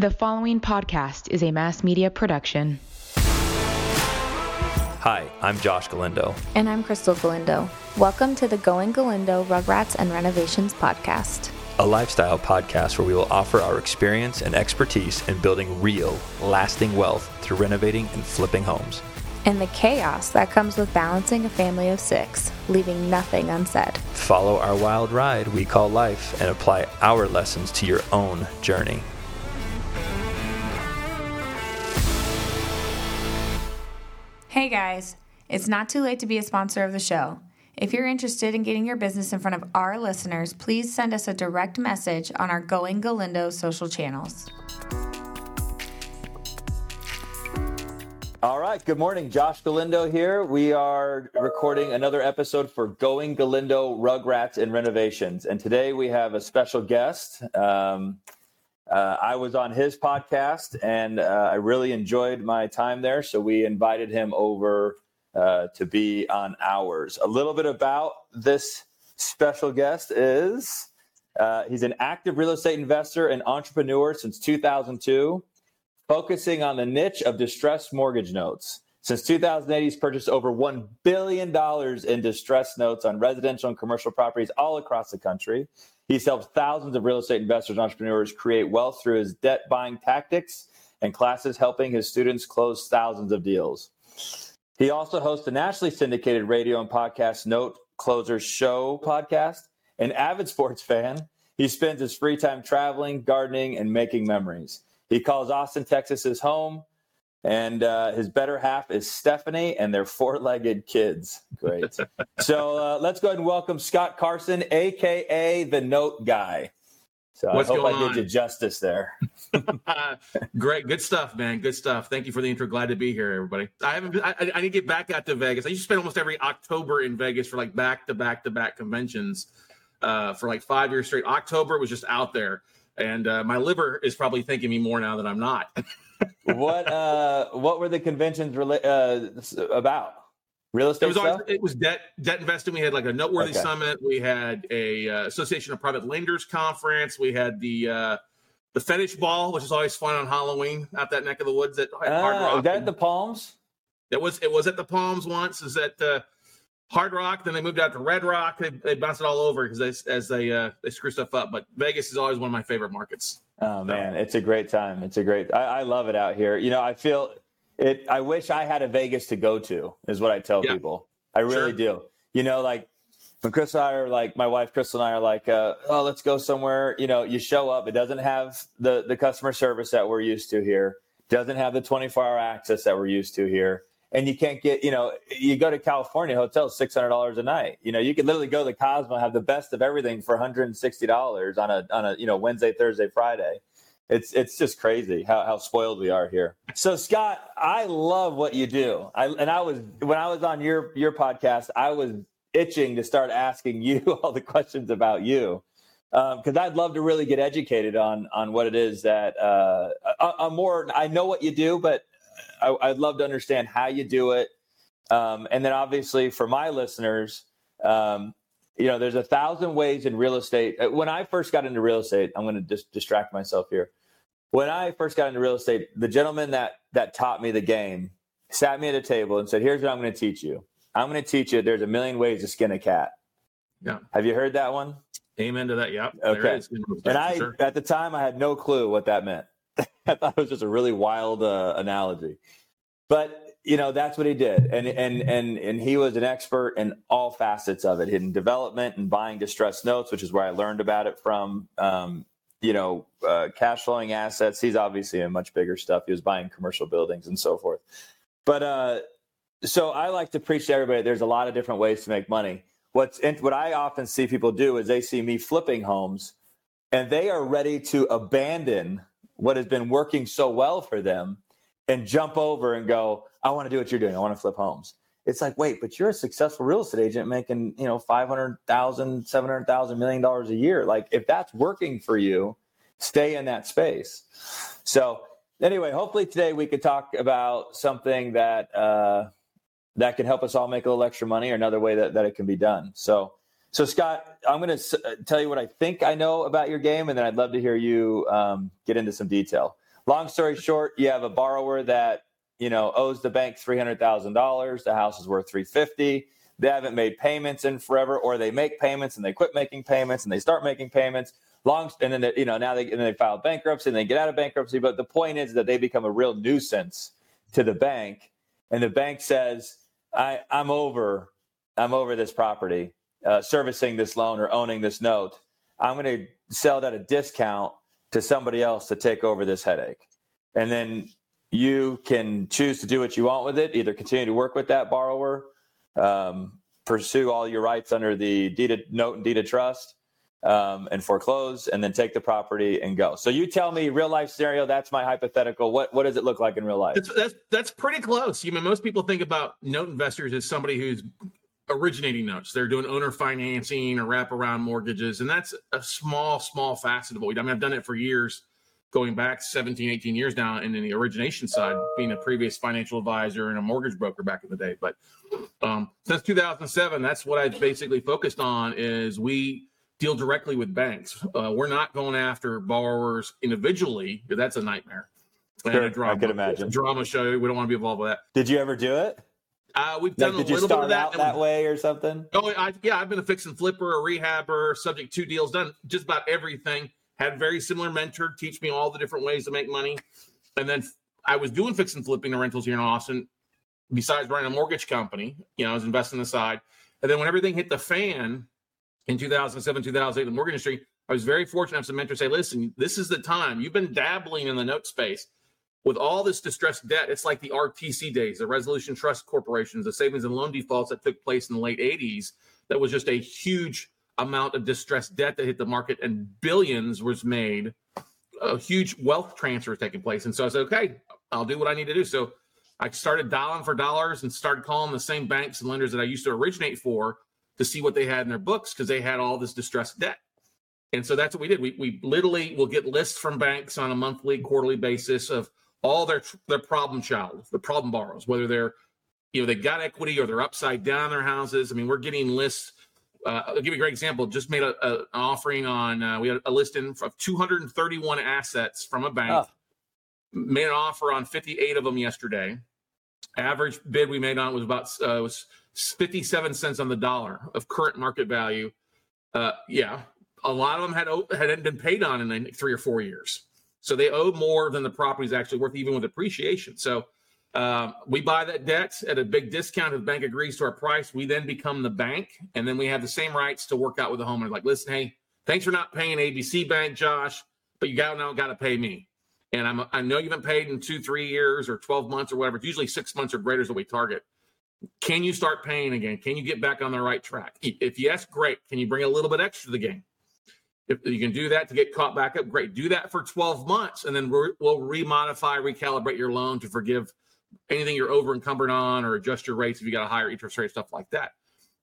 The following podcast is a mass media production. Hi, I'm Josh Galindo. And I'm Crystal Galindo. Welcome to the Going Galindo Rugrats and Renovations podcast, a lifestyle podcast where we will offer our experience and expertise in building real, lasting wealth through renovating and flipping homes. And the chaos that comes with balancing a family of six, leaving nothing unsaid. Follow our wild ride we call life and apply our lessons to your own journey. Hey guys, it's not too late to be a sponsor of the show. If you're interested in getting your business in front of our listeners, please send us a direct message on our Going Galindo social channels. All right, good morning. Josh Galindo here. We are recording another episode for Going Galindo Rugrats and Renovations. And today we have a special guest. Um, uh, I was on his podcast and uh, I really enjoyed my time there. So we invited him over uh, to be on ours. A little bit about this special guest is uh, he's an active real estate investor and entrepreneur since 2002, focusing on the niche of distressed mortgage notes. Since 2008, he's purchased over $1 billion in distressed notes on residential and commercial properties all across the country. He's helped thousands of real estate investors and entrepreneurs create wealth through his debt buying tactics and classes helping his students close thousands of deals. He also hosts a nationally syndicated radio and podcast Note Closers Show podcast. An avid sports fan, he spends his free time traveling, gardening, and making memories. He calls Austin, Texas his home and uh, his better half is Stephanie and their four legged kids. Great. so uh, let's go ahead and welcome Scott Carson, AKA the Note Guy. So What's I hope I on? did you justice there. Great, good stuff, man. Good stuff. Thank you for the intro. Glad to be here, everybody. I haven't. I, I need to get back out to Vegas. I used to spend almost every October in Vegas for like back to back to back conventions uh, for like five years straight. October was just out there, and uh, my liver is probably thanking me more now that I'm not. what uh, what were the conventions rela- uh, about? Real estate. It was always, it was debt debt investing. We had like a noteworthy okay. summit. We had a uh, Association of Private Lenders conference. We had the uh, the fetish ball, which is always fun on Halloween out that neck of the woods at Hard ah, Rock. That at the Palms? It was. It was at the Palms once. Is that uh, Hard Rock. Then they moved out to Red Rock. They, they bounced it all over because they as they uh, they screw stuff up. But Vegas is always one of my favorite markets. Oh man, it's a great time. It's a great. I, I, love it out here. You know, I feel it. I wish I had a Vegas to go to. Is what I tell yeah. people. I really sure. do. You know, like when Chris and I are like, my wife Crystal and I are like, uh, oh, let's go somewhere. You know, you show up. It doesn't have the the customer service that we're used to here. Doesn't have the 24 hour access that we're used to here and you can't get, you know, you go to California hotels, six hundred dollars a night. You know, you could literally go to the Cosmo, have the best of everything for one hundred and sixty dollars on a on a you know Wednesday, Thursday, Friday. It's it's just crazy how, how spoiled we are here. So Scott, I love what you do. I and I was when I was on your your podcast, I was itching to start asking you all the questions about you because um, I'd love to really get educated on on what it is that uh, a more. I know what you do, but I, would love to understand how you do it. Um, and then obviously for my listeners, um, you know, there's a thousand ways in real estate. Uh, when I first got into real estate, I'm going to just distract myself here. When I first got into real estate, the gentleman that that taught me the game sat me at a table and said, "Here's what I'm going to teach you. I'm going to teach you. There's a million ways to skin a cat." Yeah. Have you heard that one? Amen to that. Yep. Okay. And I, sure. at the time, I had no clue what that meant. I thought it was just a really wild uh, analogy. But you know that's what he did, and and and and he was an expert in all facets of it, in development and buying distressed notes, which is where I learned about it from. Um, you know, uh, cash flowing assets. He's obviously in much bigger stuff. He was buying commercial buildings and so forth. But uh, so I like to preach to everybody. There's a lot of different ways to make money. What's what I often see people do is they see me flipping homes, and they are ready to abandon what has been working so well for them and jump over and go, I want to do what you're doing. I want to flip homes. It's like, wait, but you're a successful real estate agent making, you know, 500,000, 700,000 million dollars a year. Like if that's working for you, stay in that space. So anyway, hopefully today we could talk about something that, uh, that can help us all make a little extra money or another way that, that it can be done. So so, Scott, I'm going to uh, tell you what I think I know about your game, and then I'd love to hear you um, get into some detail. long story short, you have a borrower that you know owes the bank three hundred thousand dollars. The house is worth three fifty. They haven't made payments in forever, or they make payments and they quit making payments and they start making payments. Long and then they, you know now they and they file bankruptcy and they get out of bankruptcy. But the point is that they become a real nuisance to the bank, and the bank says, "I I'm over, I'm over this property, uh, servicing this loan or owning this note. I'm going to sell it at a discount to somebody else to take over this headache. And then you can choose to do what you want with it, either continue to work with that borrower, um, pursue all your rights under the deed of, note and deed of trust, um, and foreclose, and then take the property and go. So you tell me, real life scenario. That's my hypothetical. What what does it look like in real life? That's that's, that's pretty close. You I mean most people think about note investors as somebody who's originating notes. They're doing owner financing or wraparound mortgages. And that's a small, small facet of what we do. I mean, I've done it for years, going back 17, 18 years now, and in the origination side, being a previous financial advisor and a mortgage broker back in the day. But um, since 2007, that's what I've basically focused on is we deal directly with banks. Uh, we're not going after borrowers individually. That's a nightmare. Sure, drama, I could imagine. Drama show. We don't want to be involved with that. Did you ever do it? Uh, we've done like, a little bit of that. that way or something. Oh, I, yeah, I've been a fix and flipper, a rehabber, subject to deals, done just about everything. Had very similar mentor teach me all the different ways to make money, and then I was doing fix and flipping the rentals here in Austin. Besides running a mortgage company, you know, I was investing the side, and then when everything hit the fan in 2007, 2008, the mortgage industry, I was very fortunate to have some mentors say, "Listen, this is the time. You've been dabbling in the note space." With all this distressed debt, it's like the RTC days, the Resolution Trust Corporations, the savings and loan defaults that took place in the late 80s. That was just a huge amount of distressed debt that hit the market, and billions was made. A huge wealth transfer taking place. And so I said, okay, I'll do what I need to do. So I started dialing for dollars and started calling the same banks and lenders that I used to originate for to see what they had in their books because they had all this distressed debt. And so that's what we did. We, we literally will get lists from banks on a monthly, quarterly basis of all their their problem child, the problem borrowers, whether they're you know they got equity or they're upside down their houses. I mean, we're getting lists. Uh, I'll give you a great example. Just made a, a, an offering on. Uh, we had a listing of 231 assets from a bank. Oh. Made an offer on 58 of them yesterday. Average bid we made on it was about uh, was 57 cents on the dollar of current market value. Uh, yeah, a lot of them had hadn't been paid on in three or four years. So they owe more than the property is actually worth, even with appreciation. So um, we buy that debt at a big discount. If the bank agrees to our price, we then become the bank, and then we have the same rights to work out with the homeowner. Like, listen, hey, thanks for not paying ABC Bank, Josh, but you got now got to pay me. And I'm I know you haven't paid in two, three years or 12 months or whatever. It's usually six months or greater is what we target. Can you start paying again? Can you get back on the right track? If yes, great. Can you bring a little bit extra to the game? If you can do that to get caught back up, great. Do that for 12 months, and then we'll remodify, recalibrate your loan to forgive anything you're over encumbered on or adjust your rates if you got a higher interest rate, stuff like that.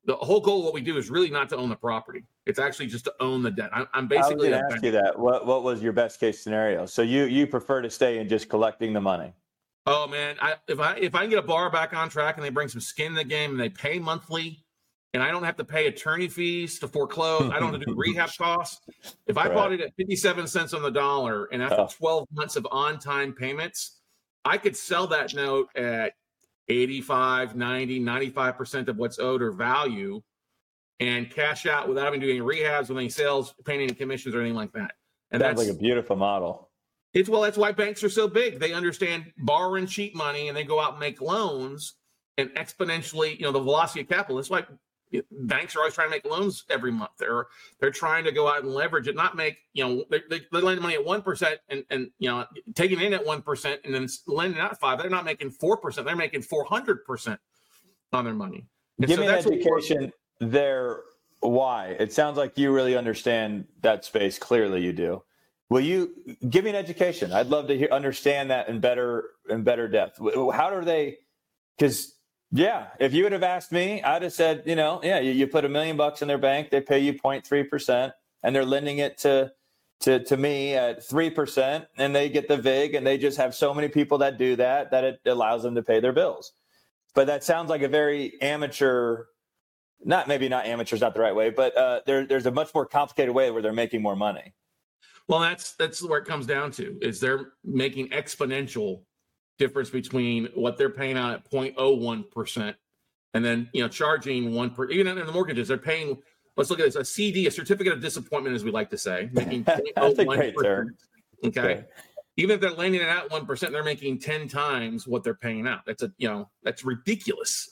The whole goal of what we do is really not to own the property. It's actually just to own the debt. I'm, I'm basically. I was ask you that. What What was your best case scenario? So you you prefer to stay in just collecting the money? Oh man, I, if I if I can get a bar back on track and they bring some skin in the game and they pay monthly and I don't have to pay attorney fees to foreclose. I don't have to do rehab costs. If I right. bought it at 57 cents on the dollar and after oh. 12 months of on time payments, I could sell that note at 85, 90, 95% of what's owed or value and cash out without having to do any rehabs, with any sales, paying any commissions or anything like that. And that's like a beautiful model. It's well, that's why banks are so big. They understand borrowing cheap money and they go out and make loans and exponentially, you know, the velocity of capital. That's why banks are always trying to make loans every month. They're they're trying to go out and leverage it, not make you know they, they, they lend money at one percent and and you know taking in at one percent and then lending out five. They're not making four percent. They're making four hundred percent on their money. And Give so me an education there. Why? It sounds like you really understand that space. Clearly, you do. Will you give me an education? I'd love to hear, understand that in better in better depth. How do they? Because yeah, if you would have asked me, I'd have said, you know, yeah, you, you put a million bucks in their bank, they pay you 0.3 percent, and they're lending it to to to me at three percent, and they get the vig, and they just have so many people that do that that it allows them to pay their bills. But that sounds like a very amateur, not maybe not amateur is not the right way, but uh, there, there's a much more complicated way where they're making more money. Well, that's that's where it comes down to is they're making exponential difference between what they're paying out at 0.01 percent and then you know charging one per even in the mortgages they're paying. Let's look at this: a CD, a certificate of disappointment, as we like to say, making That's a great term. Okay. Even if they're lending it at one percent, they're making ten times what they're paying out. That's a you know that's ridiculous.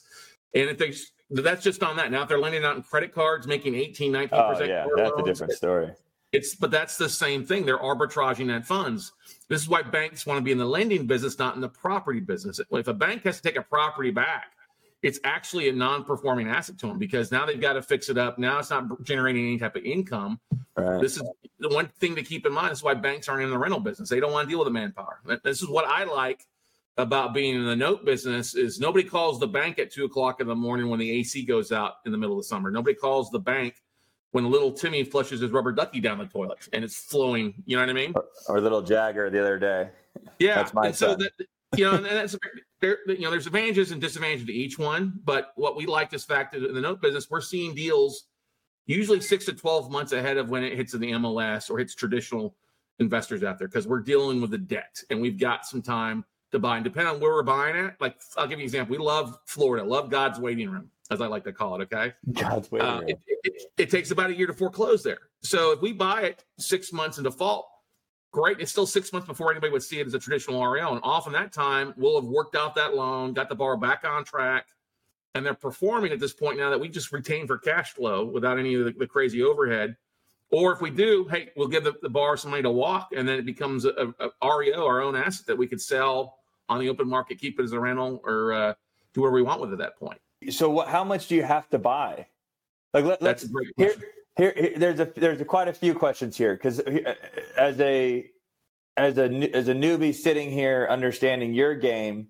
And if they that's just on that. Now if they're lending out in credit cards, making 18, 19 Oh percent. yeah, that's a different story. It's but that's the same thing. They're arbitraging that funds. This is why banks want to be in the lending business, not in the property business. If a bank has to take a property back, it's actually a non-performing asset to them because now they've got to fix it up. Now it's not generating any type of income. Right. This is the one thing to keep in mind. This is why banks aren't in the rental business. They don't want to deal with the manpower. This is what I like about being in the note business is nobody calls the bank at two o'clock in the morning when the AC goes out in the middle of the summer. Nobody calls the bank when little Timmy flushes his rubber ducky down the toilet and it's flowing. You know what I mean? Or little Jagger the other day. Yeah. That's my and so that you know, and that's there. You know, there's advantages and disadvantages to each one. But what we like is fact that in the note business, we're seeing deals usually six to twelve months ahead of when it hits in the MLS or hits traditional investors out there because we're dealing with the debt and we've got some time to buy. And depending on where we're buying at, like I'll give you an example. We love Florida, love God's waiting room, as I like to call it. Okay. God's waiting Uh, it, it, it takes about a year to foreclose there. So if we buy it six months in default, great. It's still six months before anybody would see it as a traditional REO. And often that time, we'll have worked out that loan, got the borrower back on track, and they're performing at this point now that we just retain for cash flow without any of the, the crazy overhead. Or if we do, hey, we'll give the, the borrower some money to walk, and then it becomes a, a, a REO, our own asset that we could sell on the open market, keep it as a rental, or uh, do whatever we want with it at that point. So what? How much do you have to buy? Like let, That's let's here, here, here there's a there's a, quite a few questions here because as a as a as a newbie sitting here understanding your game,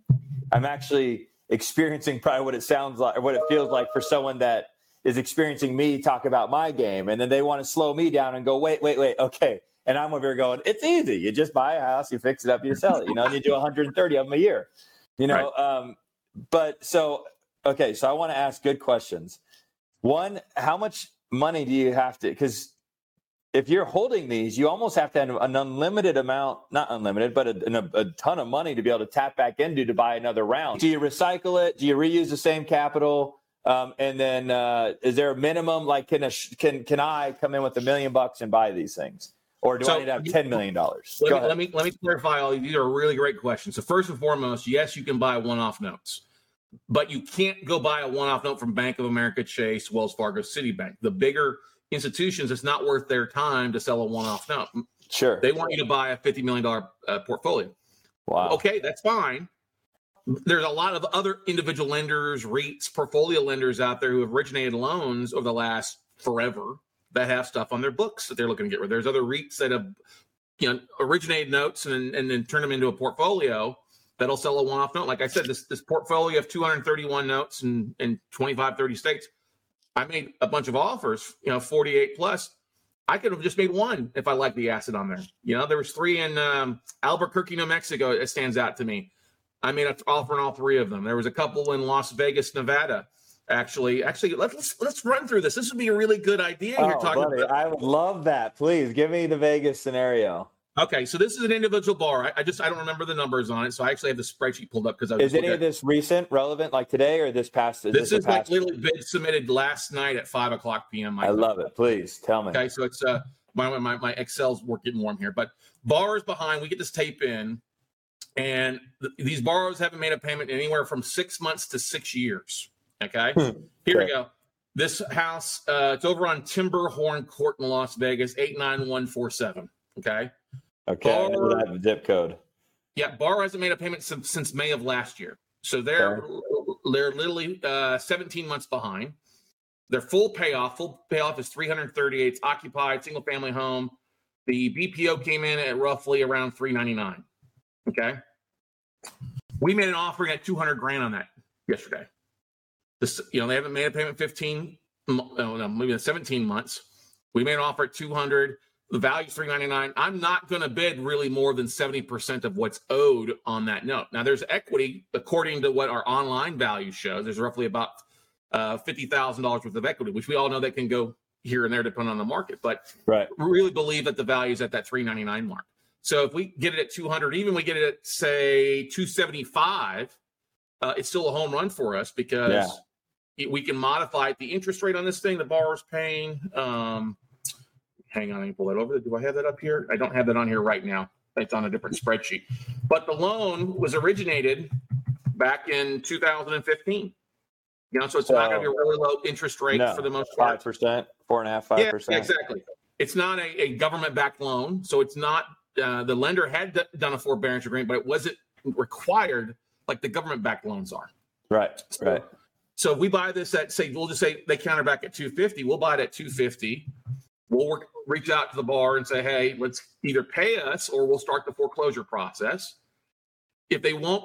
I'm actually experiencing probably what it sounds like or what it feels like for someone that is experiencing me talk about my game, and then they want to slow me down and go, wait, wait, wait, okay. And I'm over here going, it's easy. You just buy a house, you fix it up, you sell it. You know, and you do 130 of them a year. You know, um, but so okay, so I want to ask good questions. One, how much money do you have to? Because if you're holding these, you almost have to have an unlimited amount, not unlimited, but a, a, a ton of money to be able to tap back into to buy another round. Do you recycle it? Do you reuse the same capital? Um, and then, uh, is there a minimum? Like, can a, can can I come in with a million bucks and buy these things, or do So- I need to have ten million dollars? Let me, let me let me clarify all these are really great questions. So first and foremost, yes, you can buy one-off notes, but you can't go buy a one-off note from Bank of America, Chase, Wells Fargo, Citibank. The bigger institutions, it's not worth their time to sell a one-off note. Sure. They want you to buy a fifty million dollar uh, portfolio. wow. Okay, that's fine. There's a lot of other individual lenders, REITs, portfolio lenders out there who have originated loans over the last forever that have stuff on their books that they're looking to get rid. of. There's other REITs that have, you know, originated notes and and then turn them into a portfolio that'll sell a one-off note. Like I said, this this portfolio of 231 notes in in 25, 30 states. I made a bunch of offers, you know, 48 plus. I could have just made one if I liked the asset on there. You know, there was three in um, Albuquerque, New Mexico. It stands out to me. I made an offer on all three of them. There was a couple in Las Vegas, Nevada. Actually, actually, let's let's, run through this. This would be a really good idea. You're Oh, talking buddy, about. I would love that. Please give me the Vegas scenario. Okay, so this is an individual bar. I, I just I don't remember the numbers on it, so I actually have the spreadsheet pulled up because I was Is any of this recent, relevant, like today, or this past? This a is like literally bid submitted last night at five o'clock p.m. I love it. Please tell me. Okay, so it's uh my my my Excel's work getting warm here, but bars behind. We get this tape in, and th- these borrowers haven't made a payment in anywhere from six months to six years. Okay, Hmm, here we go. This house, uh, it's over on Timberhorn Court in Las Vegas, eight nine one four seven. Okay, Okay, Bar- that zip code. yeah, borrower hasn't made a payment since since May of last year, so they're they're literally uh, seventeen months behind. Their full payoff, full payoff is 338. It's occupied, single family home. The BPO came in at roughly around 399. Okay. We made an offering at 200 grand on that yesterday. This, you know, they haven't made a payment 15, oh, no, maybe 17 months. We made an offer at 200. The value is 399. I'm not going to bid really more than 70% of what's owed on that note. Now, there's equity, according to what our online value shows. There's roughly about uh, $50,000 worth of equity, which we all know that can go here and there depending on the market, but right. really believe that the value is at that 399 mark. So if we get it at 200, even we get it at say 275, uh, it's still a home run for us because yeah. we can modify the interest rate on this thing the borrower's paying. Um, hang on, I can pull that over. Do I have that up here? I don't have that on here right now. It's on a different spreadsheet. But the loan was originated back in 2015. You know, so it's so, not going to be a really low interest rate no, for the most part. Five percent, four and a half, five percent. Yeah, exactly. It's not a, a government-backed loan, so it's not. Uh, the lender had d- done a forbearance agreement, but it wasn't required like the government-backed loans are. Right. So, right. So if we buy this at say, we'll just say they counter back at 250, we'll buy it at 250. We'll work, reach out to the bar and say, hey, let's either pay us or we'll start the foreclosure process. If they won't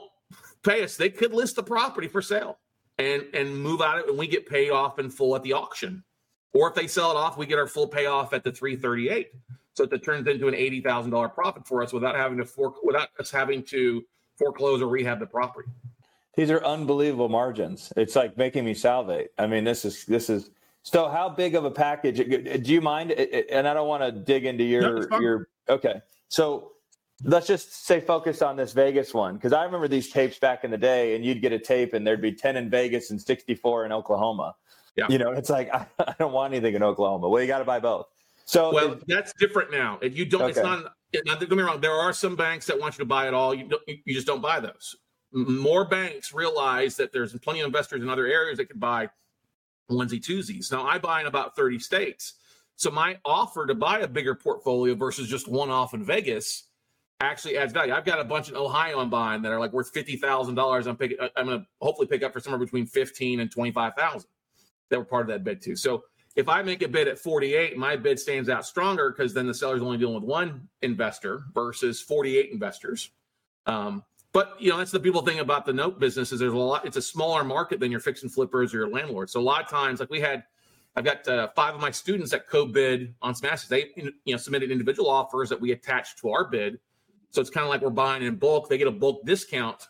pay us, they could list the property for sale and and move out it and we get paid off in full at the auction. Or if they sell it off, we get our full payoff at the 338. So it turns into an eighty thousand dollar profit for us without having to fork without us having to foreclose or rehab the property. These are unbelievable margins. It's like making me salivate. I mean, this is this is so. How big of a package? Do you mind? And I don't want to dig into your no, your. Okay, so let's just say focus on this Vegas one because I remember these tapes back in the day, and you'd get a tape, and there'd be ten in Vegas and sixty-four in Oklahoma. Yeah. You know, it's like I, I don't want anything in Oklahoma. Well, you got to buy both. So well, it, that's different now. If you don't, okay. it's not. Not don't get me wrong. There are some banks that want you to buy it all. You don't, you just don't buy those. More banks realize that there's plenty of investors in other areas that can buy onesie twosies. Now I buy in about 30 states. So my offer to buy a bigger portfolio versus just one off in Vegas actually adds value. I've got a bunch in Ohio I'm buying that are like worth fifty thousand dollars. I'm picking. I'm to hopefully pick up for somewhere between fifteen and twenty five thousand. That were part of that bid too. So if I make a bid at 48, my bid stands out stronger because then the seller's only dealing with one investor versus 48 investors. Um, but you know that's the people thing about the note business is there's a lot. It's a smaller market than your fix and flippers or your landlords. So a lot of times, like we had, I've got uh, five of my students that co-bid on some assets. They you know submitted individual offers that we attached to our bid so it's kind of like we're buying in bulk. They get a bulk discount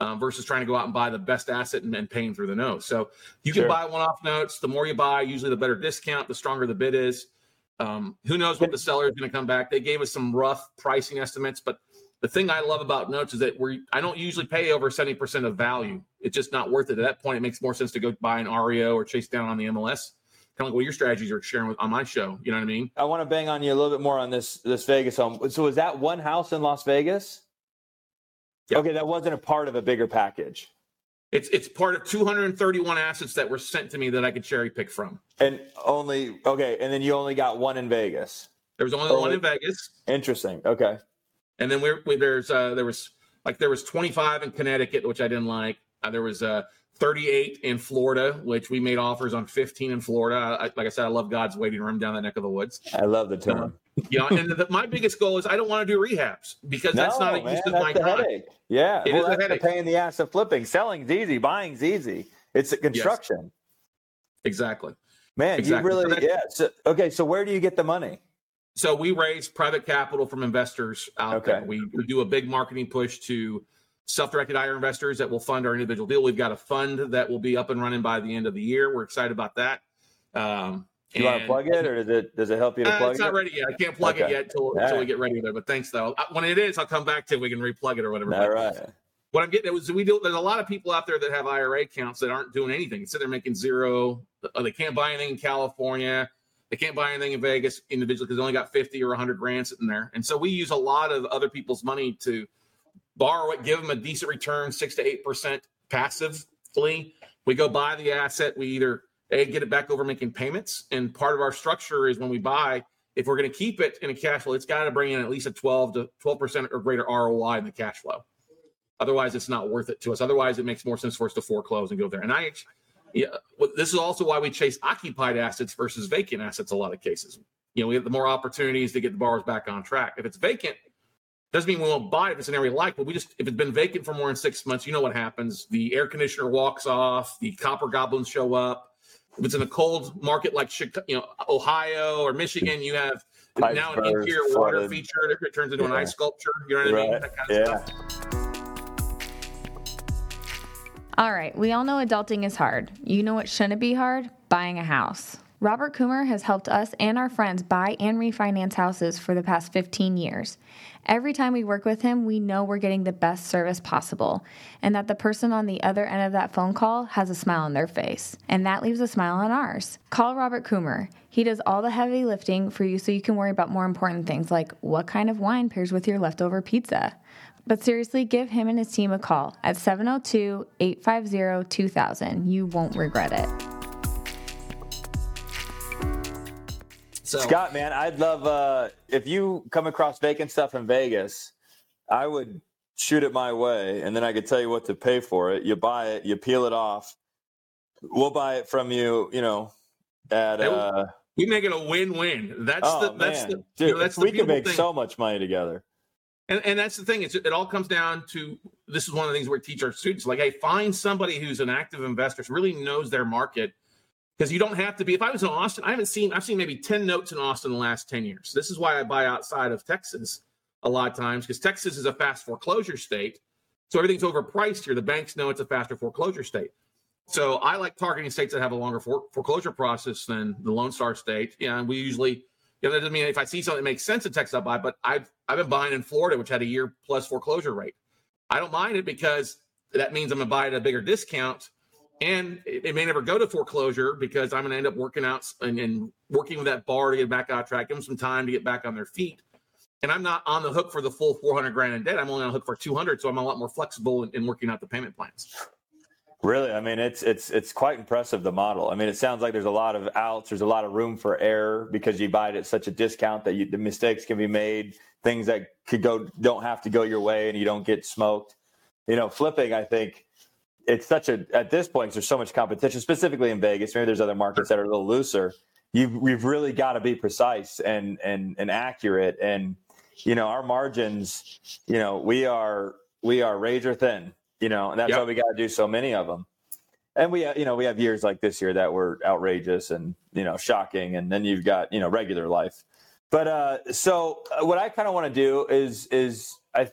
um, versus trying to go out and buy the best asset and, and paying through the note. So you sure. can buy one-off notes. The more you buy, usually the better discount, the stronger the bid is. Um, who knows what the seller is going to come back? They gave us some rough pricing estimates, but the thing I love about notes is that we I don't usually pay over 70% of value. It's just not worth it. At that point, it makes more sense to go buy an REO or chase down on the MLS kind of like what your strategies are sharing with on my show. You know what I mean? I want to bang on you a little bit more on this this Vegas home. So was that one house in Las Vegas? Yep. Okay, that wasn't a part of a bigger package. It's it's part of 231 assets that were sent to me that I could cherry pick from. And only okay, and then you only got one in Vegas. There was only, only one in Vegas. Interesting. Okay. And then we're, we, there's uh, there was like there was 25 in Connecticut, which I didn't like. Uh, there was uh, 38 in Florida, which we made offers on 15 in Florida. I, like I said, I love God's waiting room down that neck of the woods. I love the term. Um, you know, and the, my biggest goal is I don't want to do rehabs because that's not a use of my time. Headache. Yeah, it well, is a pain in the ass of flipping. Selling's easy, buying's easy. It's a construction. Yes. Exactly. Man, exactly. you really so yeah. So, okay, so where do you get the money? So we raise private capital from investors out okay. there. We, we do a big marketing push to self-directed IRA investors that will fund our individual deal. We've got a fund that will be up and running by the end of the year. We're excited about that. Um, do you want to plug it, or does it does it help you to uh, plug it? It's not ready yet. I can't plug okay. it yet until, until right. we get ready it. But thanks though. When it is, I'll come back to it. We can replug it or whatever. All right. What I'm getting at was we do. There's a lot of people out there that have IRA accounts that aren't doing anything. So they're making zero. Uh, they can't buy anything in California. They can't buy anything in Vegas individually because they only got 50 or 100 grand sitting there. And so we use a lot of other people's money to borrow it, give them a decent return, six to eight percent passively. We go buy the asset. We either a get it back over making payments, and part of our structure is when we buy, if we're going to keep it in a cash flow, it's got to bring in at least a twelve to twelve percent or greater ROI in the cash flow. Otherwise, it's not worth it to us. Otherwise, it makes more sense for us to foreclose and go there. And I, yeah, well, this is also why we chase occupied assets versus vacant assets. A lot of cases, you know, we have the more opportunities to get the borrowers back on track. If it's vacant, doesn't mean we won't buy it if it's an area we like, but we just if it's been vacant for more than six months, you know what happens. The air conditioner walks off, the copper goblins show up. If it's in a cold market like Chicago, you know, Ohio or Michigan, you have now an interior water flooded. feature that turns into yeah. an ice sculpture. You know what right. I mean? That kind of yeah. Stuff. All right, we all know adulting is hard. You know what shouldn't be hard? Buying a house. Robert Coomer has helped us and our friends buy and refinance houses for the past 15 years. Every time we work with him, we know we're getting the best service possible and that the person on the other end of that phone call has a smile on their face. And that leaves a smile on ours. Call Robert Coomer. He does all the heavy lifting for you so you can worry about more important things like what kind of wine pairs with your leftover pizza. But seriously, give him and his team a call at 702 850 2000. You won't regret it. So, Scott, man, I'd love uh, if you come across vacant stuff in Vegas, I would shoot it my way, and then I could tell you what to pay for it. You buy it, you peel it off. We'll buy it from you, you know, at. Uh, we make it a win-win. That's oh, the that's man. the Dude, you know, that's we the can make thing. so much money together. And, and that's the thing. It's, it all comes down to this is one of the things we teach our students like, hey, find somebody who's an active investor, who really knows their market, because you don't have to be. If I was in Austin, I haven't seen. I've seen maybe ten notes in Austin in the last ten years. This is why I buy outside of Texas a lot of times because Texas is a fast foreclosure state, so everything's overpriced here. The banks know it's a faster foreclosure state. So I like targeting states that have a longer foreclosure process than the Lone Star State. Yeah, and we usually. You know, that doesn't mean if I see something that makes sense in Texas, I'll buy. But I've I've been buying in Florida, which had a year plus foreclosure rate. I don't mind it because that means I'm gonna buy at a bigger discount and it, may never go to foreclosure because I'm to end up working out and, and, working with that bar to get back out track, give them some time to get back on their feet. And I'm not on the hook for the full 400 grand in debt. I'm only on the hook for 200, so I'm a lot more flexible in, in working out the payment plans. Really, I mean, it's it's it's quite impressive the model. I mean, it sounds like there's a lot of outs. There's a lot of room for error because you buy it at such a discount that you, the mistakes can be made. Things that could go don't have to go your way, and you don't get smoked. You know, flipping. I think it's such a at this point there's so much competition, specifically in Vegas. Maybe there's other markets that are a little looser. You've we've really got to be precise and and and accurate. And you know our margins. You know we are we are razor thin. You know, and that's yep. why we got to do so many of them. And we, you know, we have years like this year that were outrageous and you know shocking, and then you've got you know regular life. But uh, so uh, what I kind of want to do is is I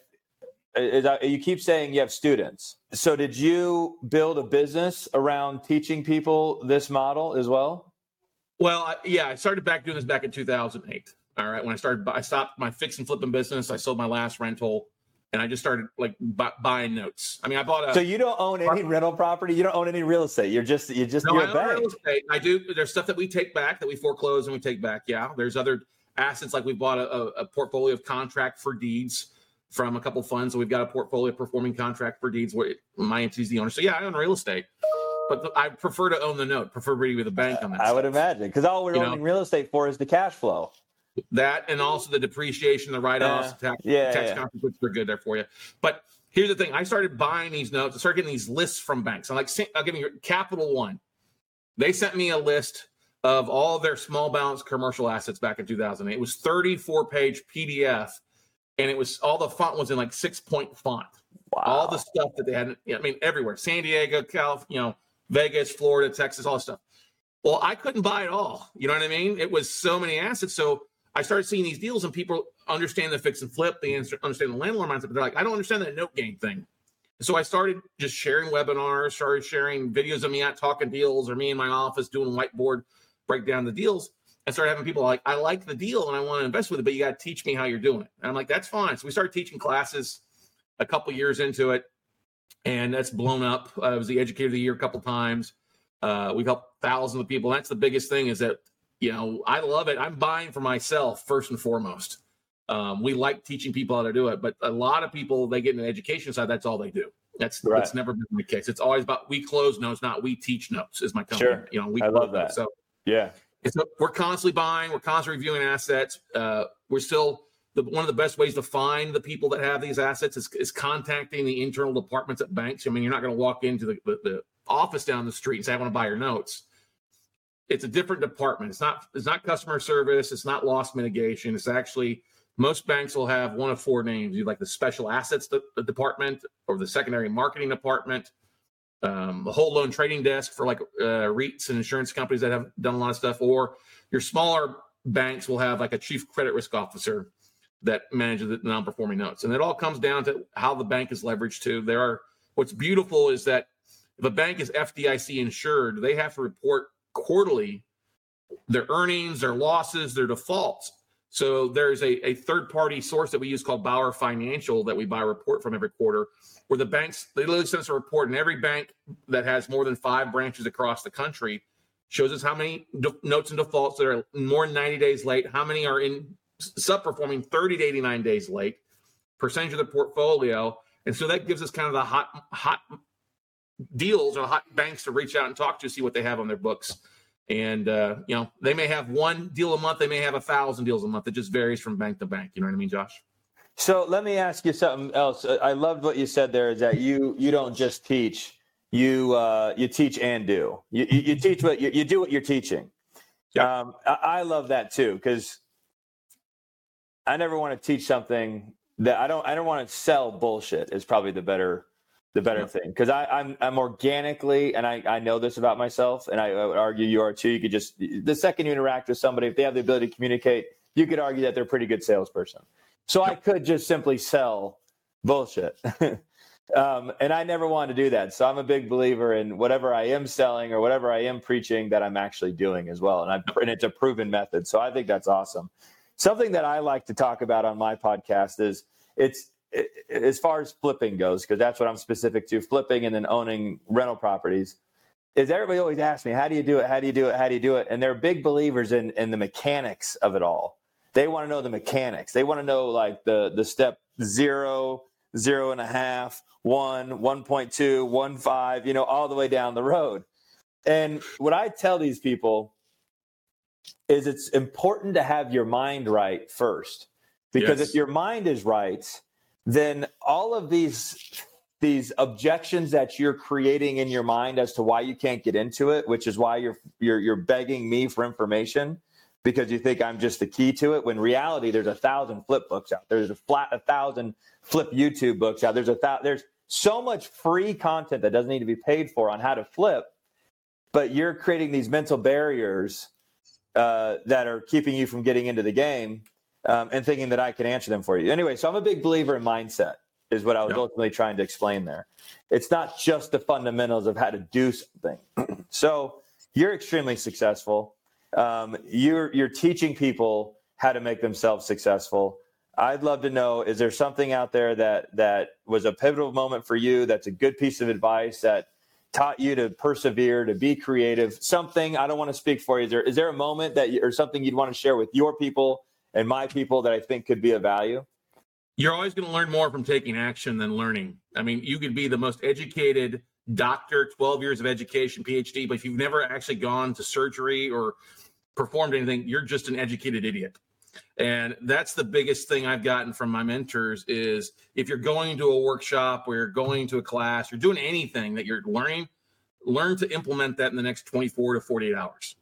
is, you keep saying you have students. So did you build a business around teaching people this model as well? Well, I, yeah, I started back doing this back in 2008. All right, when I started, I stopped my fix and flipping business. I sold my last rental, and I just started like bu- buying notes. I mean, I bought a. So you don't own any rental property. You don't own any real estate. You're just you just no, you're I bank. real estate. I do. There's stuff that we take back that we foreclose and we take back. Yeah, there's other assets like we bought a, a portfolio of contract for deeds from a couple funds. So we've got a portfolio performing contract for deeds where my entity's the owner. So yeah, I own real estate, but the, I prefer to own the note. Prefer to be with a bank on that. I stuff. would imagine because all we're you owning know, real estate for is the cash flow. That and also the depreciation, the write-offs, uh, tax, yeah, tax yeah. consequences are good there for you. But here's the thing: I started buying these notes. I started getting these lists from banks. I'm like, I'll give you Capital One. They sent me a list of all their small balance commercial assets back in 2008. It was 34 page PDF and it was all the font was in like six point font. Wow. All the stuff that they had, I mean, everywhere San Diego, California, you know, Vegas, Florida, Texas, all this stuff. Well, I couldn't buy it all. You know what I mean? It was so many assets. So I started seeing these deals and people understand the fix and flip, they understand the landlord mindset, but they're like, I don't understand that note gain thing. So I started just sharing webinars, started sharing videos of me out talking deals or me in my office doing whiteboard break down the deals and started having people like, I like the deal and I want to invest with it, but you got to teach me how you're doing it. And I'm like, that's fine. So we started teaching classes a couple years into it, and that's blown up. Uh, I was the educator of the year a couple times. Uh, we've helped thousands of people. That's the biggest thing is that, you know, I love it. I'm buying for myself first and foremost. Um, we like teaching people how to do it, but a lot of people, they get in the education side, that's all they do. That's right. that's never been the case. It's always about we close notes, not we teach notes. Is my company. Sure. You know, we I love that. Notes. So yeah, it's we're constantly buying, we're constantly reviewing assets. Uh, we're still the, one of the best ways to find the people that have these assets is, is contacting the internal departments at banks. I mean, you're not going to walk into the, the, the, office down the street and say, "I want to buy your notes." It's a different department. It's not it's not customer service. It's not loss mitigation. It's actually most banks will have one of four names: you like the special assets department or the secondary marketing department um, a whole loan trading desk for like uh, REITs and insurance companies that have done a lot of stuff, or your smaller banks will have like a chief credit risk officer that manages the non-performing notes. And it all comes down to how the bank is leveraged to. There are what's beautiful is that if a bank is FDIC insured, they have to report quarterly their earnings, their losses, their defaults. So there's a, a third party source that we use called Bauer Financial that we buy a report from every quarter, where the banks they literally send us a report, and every bank that has more than five branches across the country shows us how many de- notes and defaults that are more than 90 days late, how many are in subperforming 30 to 89 days late, percentage of the portfolio, and so that gives us kind of the hot hot deals or hot banks to reach out and talk to see what they have on their books. And uh, you know, they may have one deal a month, they may have a thousand deals a month. It just varies from bank to bank. You know what I mean, Josh? So let me ask you something else. I loved what you said there. Is that you you don't just teach, you uh, you teach and do. You, you, you teach what you, you do what you're teaching. Yeah. Um, I, I love that too because I never want to teach something that I don't I don't want to sell bullshit. Is probably the better the better yeah. thing because I'm I'm organically and I I know this about myself and I, I would argue you are too. You could just the second you interact with somebody if they have the ability to communicate, you could argue that they're a pretty good salesperson. So I could just simply sell bullshit. um, and I never wanted to do that. So I'm a big believer in whatever I am selling or whatever I am preaching that I'm actually doing as well. And, I, and it's a proven method. So I think that's awesome. Something that I like to talk about on my podcast is it's as far as flipping goes, because that's what I'm specific to flipping and then owning rental properties. Is everybody always asks me, how do you do it? How do you do it? How do you do it? And they're big believers in, in the mechanics of it all. They want to know the mechanics. They want to know like the, the step zero, zero and a half, one, 1.2, one five, you know, all the way down the road. And what I tell these people is it's important to have your mind right first. Because yes. if your mind is right, then all of these these objections that you're creating in your mind as to why you can't get into it, which is why you're you're you're begging me for information because you think I'm just the key to it. When reality, there's a thousand flip books out. There's a flat a thousand flip YouTube books out. There's a th- there's so much free content that doesn't need to be paid for on how to flip, but you're creating these mental barriers uh, that are keeping you from getting into the game um, and thinking that I can answer them for you. Anyway, so I'm a big believer in mindset, is what I was yep. ultimately trying to explain there. It's not just the fundamentals of how to do something. so you're extremely successful. Um, you're you're teaching people how to make themselves successful. I'd love to know: is there something out there that that was a pivotal moment for you? That's a good piece of advice that taught you to persevere, to be creative. Something I don't want to speak for you. Is there is there a moment that you, or something you'd want to share with your people and my people that I think could be of value? You're always going to learn more from taking action than learning. I mean, you could be the most educated doctor, 12 years of education, PhD, but if you've never actually gone to surgery or performed anything, you're just an educated idiot. And that's the biggest thing I've gotten from my mentors is if you're going to a workshop or you're going to a class, you're doing anything that you're learning, learn to implement that in the next 24 to 48 hours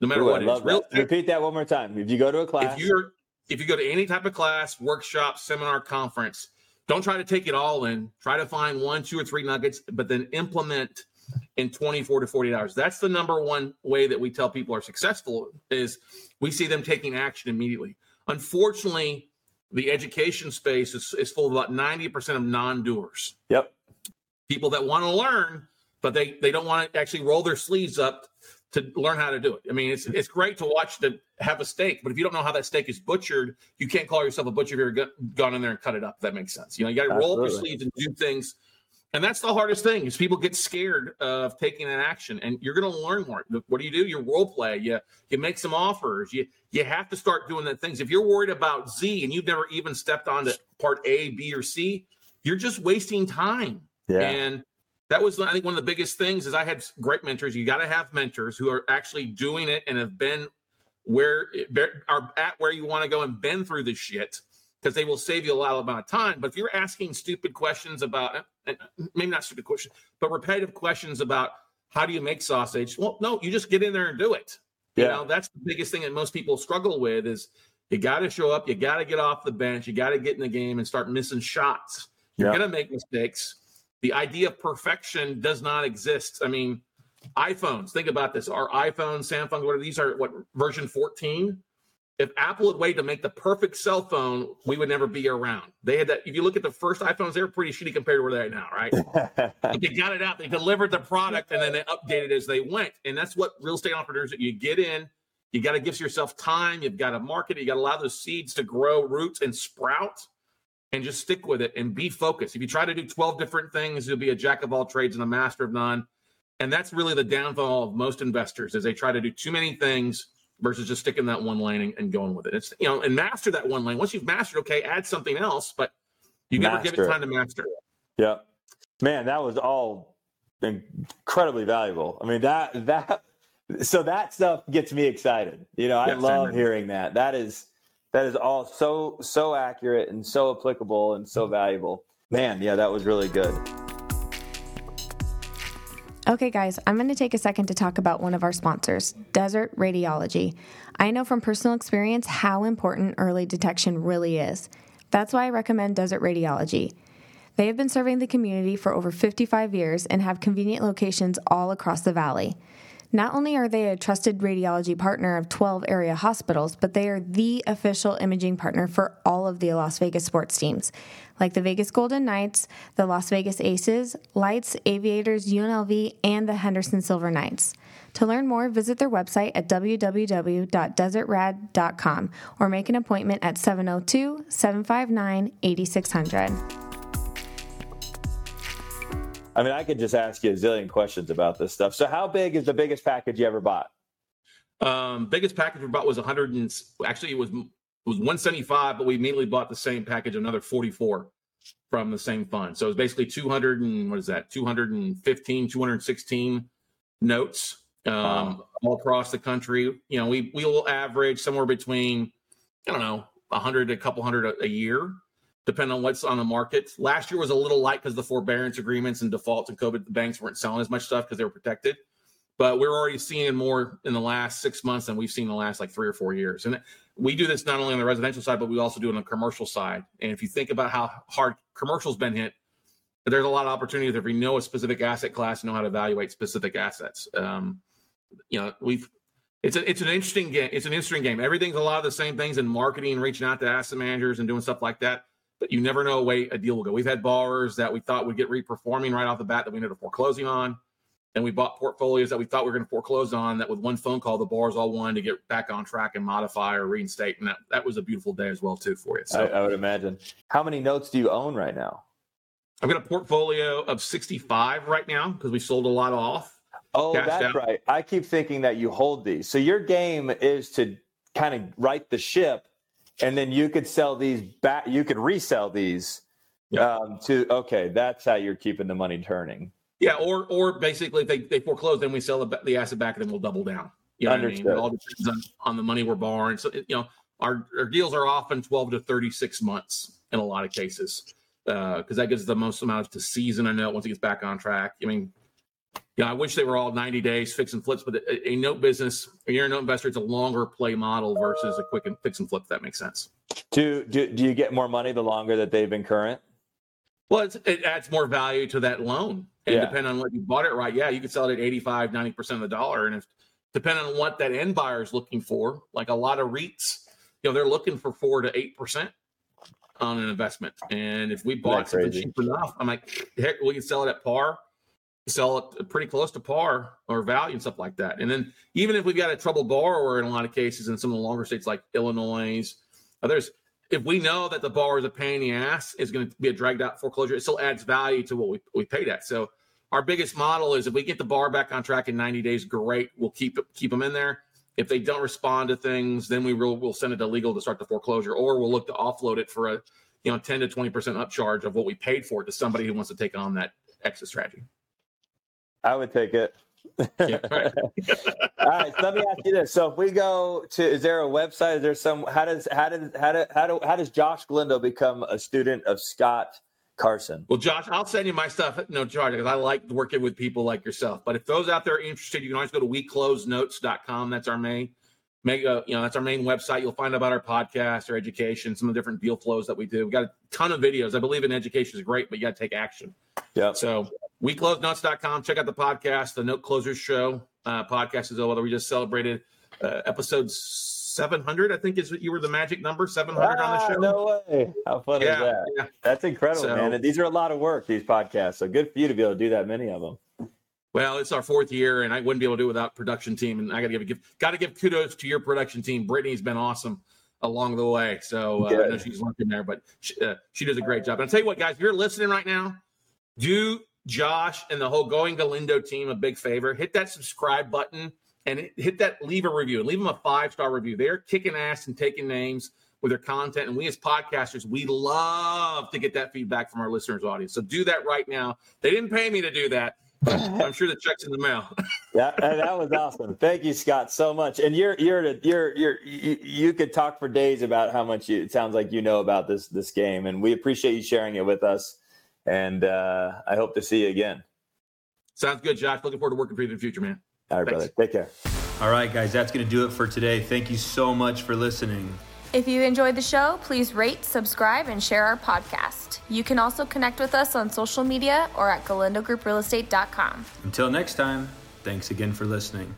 no matter Ooh, what. I Real, Repeat that one more time. If you go to a class, if you're if you go to any type of class, workshop, seminar, conference, don't try to take it all in. Try to find one, two, or three nuggets, but then implement in 24 to 48 hours. That's the number one way that we tell people are successful is we see them taking action immediately. Unfortunately, the education space is, is full of about 90% of non-doers. Yep. People that want to learn, but they, they don't want to actually roll their sleeves up to learn how to do it. I mean, it's it's great to watch to have a steak, but if you don't know how that steak is butchered, you can't call yourself a butcher if you've gone in there and cut it up. that makes sense. You know, you got to roll up your sleeves and do things. And that's the hardest thing is people get scared of taking an action, and you're going to learn more. What do you do? You role play. You you make some offers. You you have to start doing the things. If you're worried about Z and you've never even stepped onto part A, B, or C, you're just wasting time. Yeah. And that was I think one of the biggest things is I had great mentors. You got to have mentors who are actually doing it and have been where are at where you want to go and been through the shit because they will save you a lot amount of time. But if you're asking stupid questions about eh, eh, maybe not stupid questions, but repetitive questions about how do you make sausage? Well, no, you just get in there and do it. Yeah. You know, that's the biggest thing that most people struggle with is you got to show up, you got to get off the bench, you got to get in the game and start missing shots. You're yeah. going to make mistakes the idea of perfection does not exist. I mean, iPhones, think about this. Our iPhones, Samsung, what are these are what version 14? If Apple had waited to make the perfect cell phone, we would never be around. They had that. If you look at the first iPhones, they were pretty shitty compared to where they're at now, right? they got it out, they delivered the product, and then they updated as they went. And that's what real estate entrepreneurs that you get in, You got to give yourself time. You've got to market it. You got to allow those seeds to grow roots and sprout and just stick with it and be focused. If you try to do 12 different things, you'll be a jack of all trades and a master of none. And that's really the downfall of most investors is they try to do too many things versus just sticking that one lane and going with it. It's you know, and master that one lane. Once you've mastered, okay, add something else, but you never give it time to master. Yeah. Man, that was all incredibly valuable. I mean, that that so that stuff gets me excited. You know, I yes, love hearing that. That is that is all so so accurate and so applicable and so mm-hmm. valuable. Man, yeah, that was really good. Okay, guys, I'm going to take a second to talk about one of our sponsors, Desert Radiology. I know from personal experience how important early detection really is. That's why I recommend Desert Radiology. They have been serving the community for over 55 years and have convenient locations all across the valley. Not only are they a trusted radiology partner of 12 area hospitals, but they are the official imaging partner for all of the Las Vegas sports teams, like the Vegas Golden Knights, the Las Vegas Aces, Lights, Aviators, UNLV, and the Henderson Silver Knights. To learn more, visit their website at www.desertrad.com or make an appointment at 702 759 8600. I mean, I could just ask you a zillion questions about this stuff. So, how big is the biggest package you ever bought? Um, biggest package we bought was 100 and actually it was it was 175, but we immediately bought the same package, another 44 from the same fund. So it was basically 200 and what is that? 215, 216 notes um, wow. all across the country. You know, we we will average somewhere between I don't know 100 a couple hundred a, a year depending on what's on the market. Last year was a little light because the forbearance agreements and defaults and COVID, the banks weren't selling as much stuff because they were protected. But we're already seeing more in the last six months than we've seen in the last like three or four years. And we do this not only on the residential side, but we also do it on the commercial side. And if you think about how hard commercial's been hit, there's a lot of opportunities if we know a specific asset class, and know how to evaluate specific assets. Um, you know, we've it's a, it's an interesting game. It's an interesting game. Everything's a lot of the same things in marketing reaching out to asset managers and doing stuff like that but you never know a way a deal will go. We've had borrowers that we thought would get reperforming right off the bat that we ended up foreclosing on. And we bought portfolios that we thought we were going to foreclose on that with one phone call, the borrowers all wanted to get back on track and modify or reinstate. And that, that was a beautiful day as well, too, for you. So I, I would imagine. How many notes do you own right now? I've got a portfolio of 65 right now because we sold a lot off. Oh, that's out. right. I keep thinking that you hold these. So your game is to kind of right the ship and then you could sell these back. You could resell these yeah. um, to. Okay, that's how you're keeping the money turning. Yeah, or or basically if they, they foreclose, then we sell the, the asset back, and then we'll double down. You know Understood. I mean? It all depends on, on the money we're borrowing. So you know, our, our deals are often 12 to 36 months in a lot of cases because uh, that gives the most amount to season a note once it gets back on track. I mean, you know, I wish they were all 90 days fix and flips, but a, a note business, when you're a note investor, it's a longer play model versus a quick and fix and flip. If that makes sense. Do, do do you get more money the longer that they've been current? Well, it adds more value to that loan, and yeah. depending on what you bought it right, yeah, you could sell it at 85, 90 percent of the dollar, and if depending on what that end buyer is looking for, like a lot of REITs, you know, they're looking for four to eight percent on an investment, and if we bought something cheap enough, I'm like, heck, we can sell it at par sell it pretty close to par or value and stuff like that. And then even if we've got a troubled borrower in a lot of cases in some of the longer states like Illinois, others, if we know that the borrower is a pain in the ass, is going to be a dragged out foreclosure, it still adds value to what we, we paid at. So our biggest model is if we get the bar back on track in 90 days, great. We'll keep keep them in there. If they don't respond to things, then we will we'll send it to legal to start the foreclosure, or we'll look to offload it for a you know 10 to 20 percent upcharge of what we paid for it to somebody who wants to take on that exit strategy. I would take it. Yeah, right. All right. So let me ask you this: So if we go to, is there a website? Is there some? How does how does how do, how do, how does Josh Galindo become a student of Scott Carson? Well, Josh, I'll send you my stuff at no charge because I like working with people like yourself. But if those out there are interested, you can always go to weclosenotes.com. That's our main. Mega, uh, you know, that's our main website. You'll find out about our podcast, our education, some of the different deal flows that we do. We've got a ton of videos. I believe in education is great, but you got to take action. Yeah. So WeCloseNotes.com. Check out the podcast, the Note Closers Show uh, podcast is over. We just celebrated uh, episode 700. I think is what you were the magic number 700 ah, on the ah, show. No way! How fun yeah, is that? Yeah. That's incredible, so, man. These are a lot of work. These podcasts. So good for you to be able to do that many of them. Well, it's our fourth year, and I wouldn't be able to do it without production team. And I got to give, give got to give kudos to your production team. Brittany's been awesome along the way. So uh, I know she's working there, but she, uh, she does a great job. And I'll tell you what, guys, if you're listening right now, do Josh and the whole Going Galindo team a big favor. Hit that subscribe button and hit that leave a review and leave them a five star review. They're kicking ass and taking names with their content. And we as podcasters, we love to get that feedback from our listeners' audience. So do that right now. They didn't pay me to do that. I'm sure the check's in the mail. yeah, that was awesome. Thank you, Scott, so much. And you're you're you're you're you, you could talk for days about how much you, it sounds like you know about this this game, and we appreciate you sharing it with us. And uh, I hope to see you again. Sounds good, Josh. Looking forward to working for you in the future, man. All right, Thanks. brother. Take care. All right, guys, that's going to do it for today. Thank you so much for listening. If you enjoyed the show, please rate, subscribe, and share our podcast. You can also connect with us on social media or at galindogrouprealestate.com. Until next time, thanks again for listening.